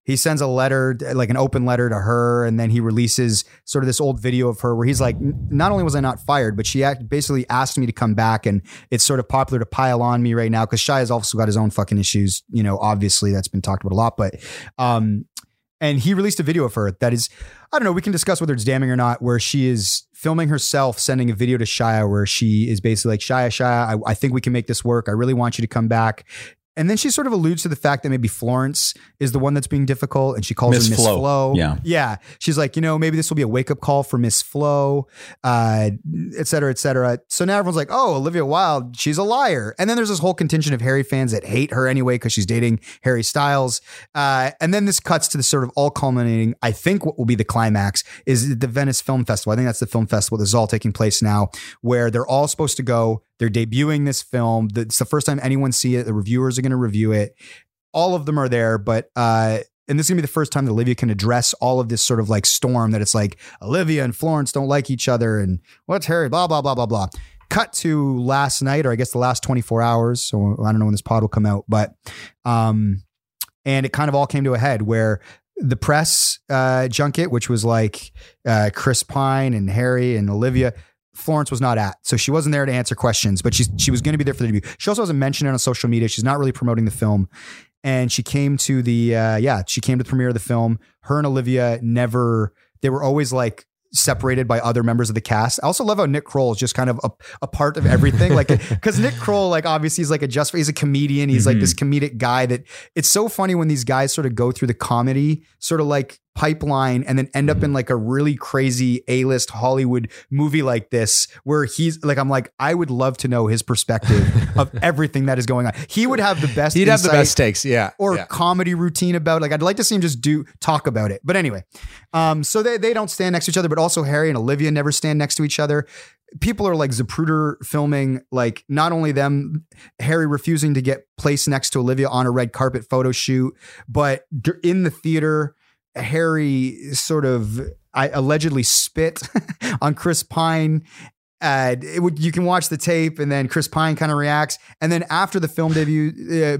he sends a letter like an open letter to her and then he releases sort of this old video of her where he's like not only was i not fired but she basically asked me to come back and it's sort of popular to pile on me right now because Shia has also got his own fucking issues you know obviously that's been talked about a lot but um and he released a video of her that is i don't know we can discuss whether it's damning or not where she is filming herself sending a video to shia where she is basically like shia shia I, I think we can make this work. I really want you to come back and then she sort of alludes to the fact that maybe Florence is the one that's being difficult, and she calls Miss her Miss Flo. Flo. Yeah. yeah. She's like, you know, maybe this will be a wake up call for Miss Flo, uh, et cetera, et cetera. So now everyone's like, oh, Olivia Wilde, she's a liar. And then there's this whole contingent of Harry fans that hate her anyway because she's dating Harry Styles. Uh, and then this cuts to the sort of all culminating. I think what will be the climax is the Venice Film Festival. I think that's the film festival. This is all taking place now, where they're all supposed to go. They're debuting this film. It's the first time anyone see it. The reviewers are going to review it. All of them are there, but uh, and this is gonna be the first time that Olivia can address all of this sort of like storm that it's like Olivia and Florence don't like each other, and what's Harry, blah blah blah blah blah. Cut to last night, or I guess the last 24 hours. So I don't know when this pod will come out, but um, and it kind of all came to a head where the press uh, junket, which was like uh, Chris Pine and Harry and Olivia, Florence was not at, so she wasn't there to answer questions, but she she was going to be there for the debut. She also hasn't mentioned it on social media. She's not really promoting the film, and she came to the uh, yeah, she came to the premiere of the film. Her and Olivia never. They were always like separated by other members of the cast. I also love how Nick Kroll is just kind of a, a part of everything. Like, <laughs> because Nick Kroll, like, obviously, he's like a just he's a comedian. He's like this comedic guy that it's so funny when these guys sort of go through the comedy sort of like pipeline and then end up in like a really crazy A-list Hollywood movie like this where he's like I'm like I would love to know his perspective <laughs> of everything that is going on. He would have the best He'd have the best takes. Yeah. or yeah. comedy routine about like I'd like to see him just do talk about it. But anyway, um, so they they don't stand next to each other, but also Harry and Olivia never stand next to each other. People are like Zapruder filming like not only them, Harry refusing to get placed next to Olivia on a red carpet photo shoot, but in the theater, Harry sort of I allegedly spit <laughs> on Chris Pine uh, would, you can watch the tape and then Chris Pine kind of reacts. And then after the film debut uh,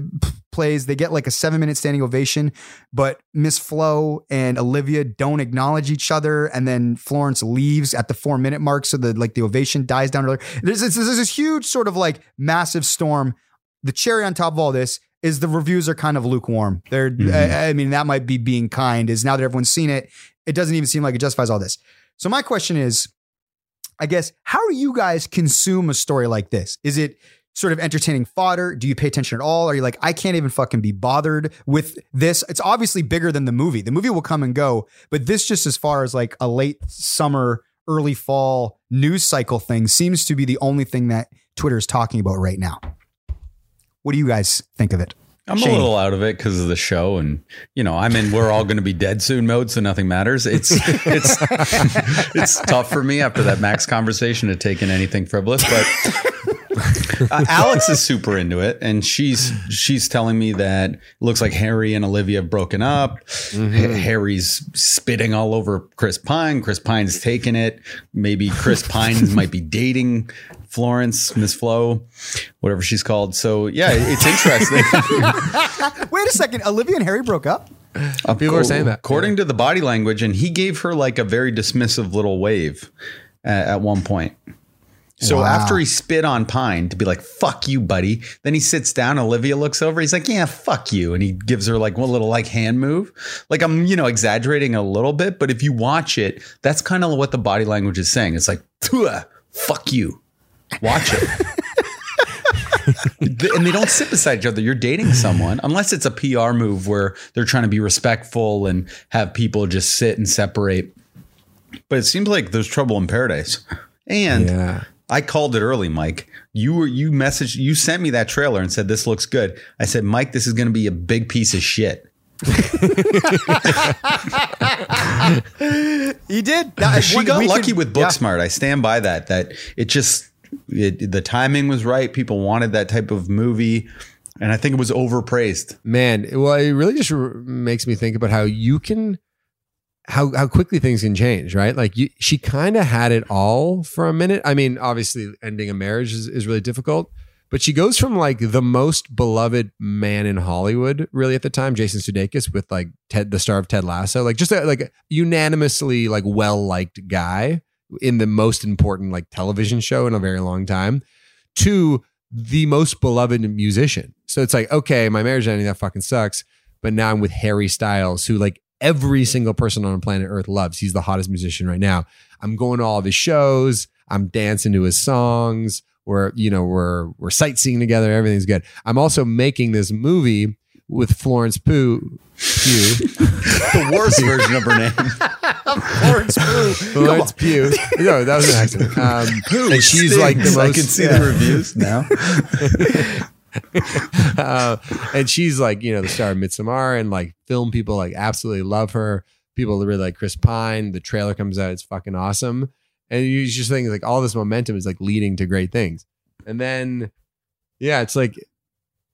plays, they get like a seven minute standing ovation, but Miss Flo and Olivia don't acknowledge each other. And then Florence leaves at the four minute mark. So the, like the ovation dies down. There's, there's this huge sort of like massive storm. The cherry on top of all this is the reviews are kind of lukewarm. They're, mm-hmm. I, I mean, that might be being kind is now that everyone's seen it, it doesn't even seem like it justifies all this. So my question is, I guess, how do you guys consume a story like this? Is it sort of entertaining fodder? Do you pay attention at all? Are you like, I can't even fucking be bothered with this? It's obviously bigger than the movie. The movie will come and go, but this just as far as like a late summer, early fall news cycle thing seems to be the only thing that Twitter is talking about right now. What do you guys think of it? I'm Shane. a little out of it because of the show, and you know, I'm in. We're all going to be dead soon mode, so nothing matters. It's it's <laughs> it's tough for me after that Max conversation to take in anything frivolous, but uh, Alex is super into it, and she's she's telling me that it looks like Harry and Olivia have broken up. Ha- Harry's spitting all over Chris Pine. Chris Pine's taking it. Maybe Chris Pine might be dating Florence, Miss Flo, whatever she's called. So yeah, it's interesting. <laughs> Wait a second. Olivia and Harry broke up. People are saying that. According to the body language, and he gave her like a very dismissive little wave at, at one point. So Wow. after he spit on Pine to be like, fuck you, buddy, then he sits down. Olivia looks over. He's like, yeah, fuck you. And he gives her like one little like hand move. Like I'm, you know, exaggerating a little bit, but if you watch it, that's kind of what the body language is saying. It's like, fuck you. Watch it. <laughs> And they don't sit beside each other. You're dating someone, unless it's a PR move where they're trying to be respectful and have people just sit and separate. But it seems like there's trouble in paradise. And Yeah. I called it early, Mike. You were you messaged you sent me that trailer and said this looks good. I said, Mike, this is going to be a big piece of shit. <laughs> He did. That- she got we lucky can- with yeah. Booksmart. I stand by that. That it just it, the timing was right. People wanted that type of movie, and I think it was overpraised. Man, well, it really just makes me think about how you can, how how quickly things can change, right? Like you, she kind of had it all for a minute. I mean, obviously, ending a marriage is, is really difficult, but she goes from like the most beloved man in Hollywood, really at the time, Jason Sudeikis, with like Ted, the star of Ted Lasso, like just a, like unanimously like well liked guy in the most important like television show in a very long time, to the most beloved musician. So it's like, okay, my marriage ending, that fucking sucks. But now I'm with Harry Styles, who like every single person on planet Earth loves. He's the hottest musician right now. I'm going to all of his shows. I'm dancing to his songs. We're, you know, we're we're sightseeing together. Everything's good. I'm also making this movie with Florence Pugh. Pugh. The worst version of her name. Florence Pugh. Florence Pugh. No, that was an accident. <laughs> Um, and she's like the most. I can see the reviews now. <laughs> uh, and she's like, you know, the star of Midsommar, and like film people like absolutely love her. People really like Chris Pine. The trailer comes out, it's fucking awesome. And you just think like all this momentum is like leading to great things. And then, yeah, it's like,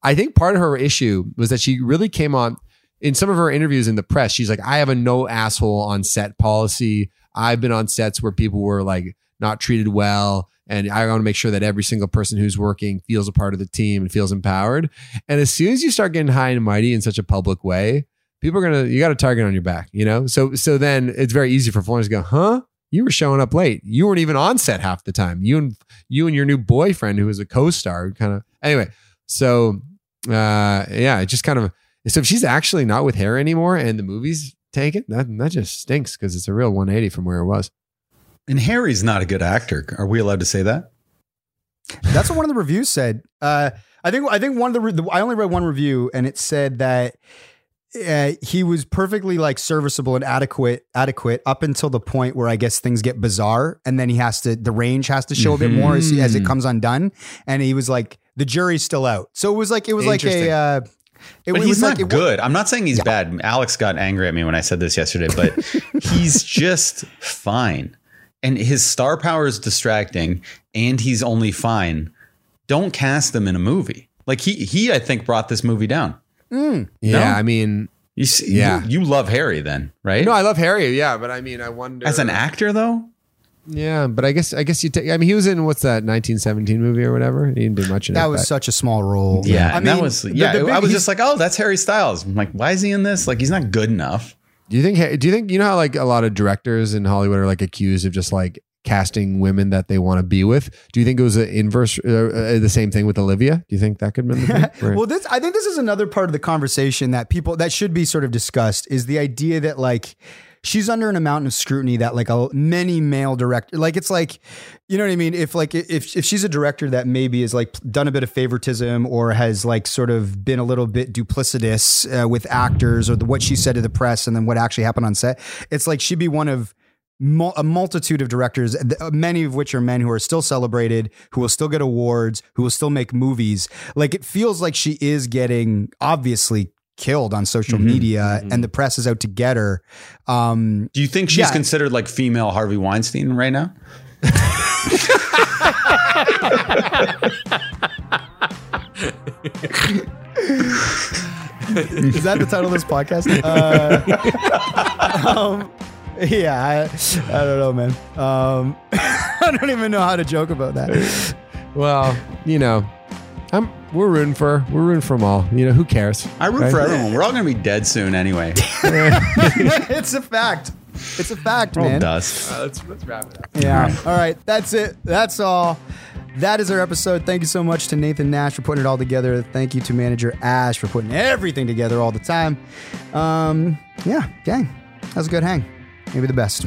I think part of her issue was that she really came on in some of her interviews in the press. She's like, I have a no asshole on set policy. I've been on sets where people were like not treated well. And I want to make sure that every single person who's working feels a part of the team and feels empowered. And as soon as you start getting high and mighty in such a public way, people are gonna you got a target on your back, you know. So so then it's very easy for Florence to go, huh? You were showing up late. You weren't even on set half the time. You and you and your new boyfriend, who was a co-star, kind of anyway. So uh yeah, it just kind of so if she's actually not with Harry anymore and the movie's tanking, that that just stinks because it's a real 180 from where it was. And Harry's not a good actor. Are we allowed to say that? That's what one of the reviews said. Uh, I think I think one of the, re- the I only read one review and it said that uh, he was perfectly like serviceable and adequate adequate up until the point where I guess things get bizarre and then he has to the range has to show a bit more as, as it comes undone and he was like the jury's still out. So it was like it was like a uh, it, But it he's was not like it wa- good. I'm not saying he's bad. Alex got angry at me when I said this yesterday, but <laughs> he's just fine. And his star power is distracting, and he's only fine. Don't cast him in a movie. Like he, he, I think brought this movie down. Yeah, No? I mean, You see, Yeah. you, you love Harry then, right? no, I love Harry. Yeah, but I mean, I wonder As an actor, though, Yeah, but I guess I guess you take. I mean, he was in what's that 1917 movie or whatever. He didn't do much in it. that was but- such a small role. yeah, I and that was yeah. the big- I was just like, oh, that's Harry Styles. I'm like, why is he in this? Like, he's not good enough. Do you think? Do you think you know how like a lot of directors in Hollywood are like accused of just like casting women that they want to be with? Do you think it was an inverse, uh, uh, the same thing with Olivia? Do you think that could have been the thing? <laughs> Well, this I think this is another part of the conversation that people that should be sort of discussed is the idea that like she's under an amount of scrutiny that like a, many male director like it's like you know what I mean if like if if she's a director that maybe is like done a bit of favoritism or has like sort of been a little bit duplicitous uh, with actors or the, what she said to the press and then what actually happened on set it's like she'd be one of a multitude of directors, uh, many of which are men who are still celebrated, who will still get awards, who will still make movies. Like it feels like she is getting obviously killed on social Mhm, media, and the press is out to get her. Um, Do you think she's Yeah. considered like female Harvey Weinstein right now? <laughs> Is that the title of this podcast? <laughs> Uh, <laughs> um, yeah, I, I don't know, man. Um, I don't even know how to joke about that. Well, you know, I'm we're rooting for we're rooting for them all. You know, who cares? I root right? for everyone. We're all going to be dead soon anyway. <laughs> it's a fact. It's a fact, We're man. dust. Uh, let's let's wrap it up. Yeah. All right. That's it. That's all. That is our episode. Thank you so much to Nathan Nash for putting it all together. Thank you to manager Ash for putting everything together all the time. Um, yeah, gang. That was a good hang. Maybe the best.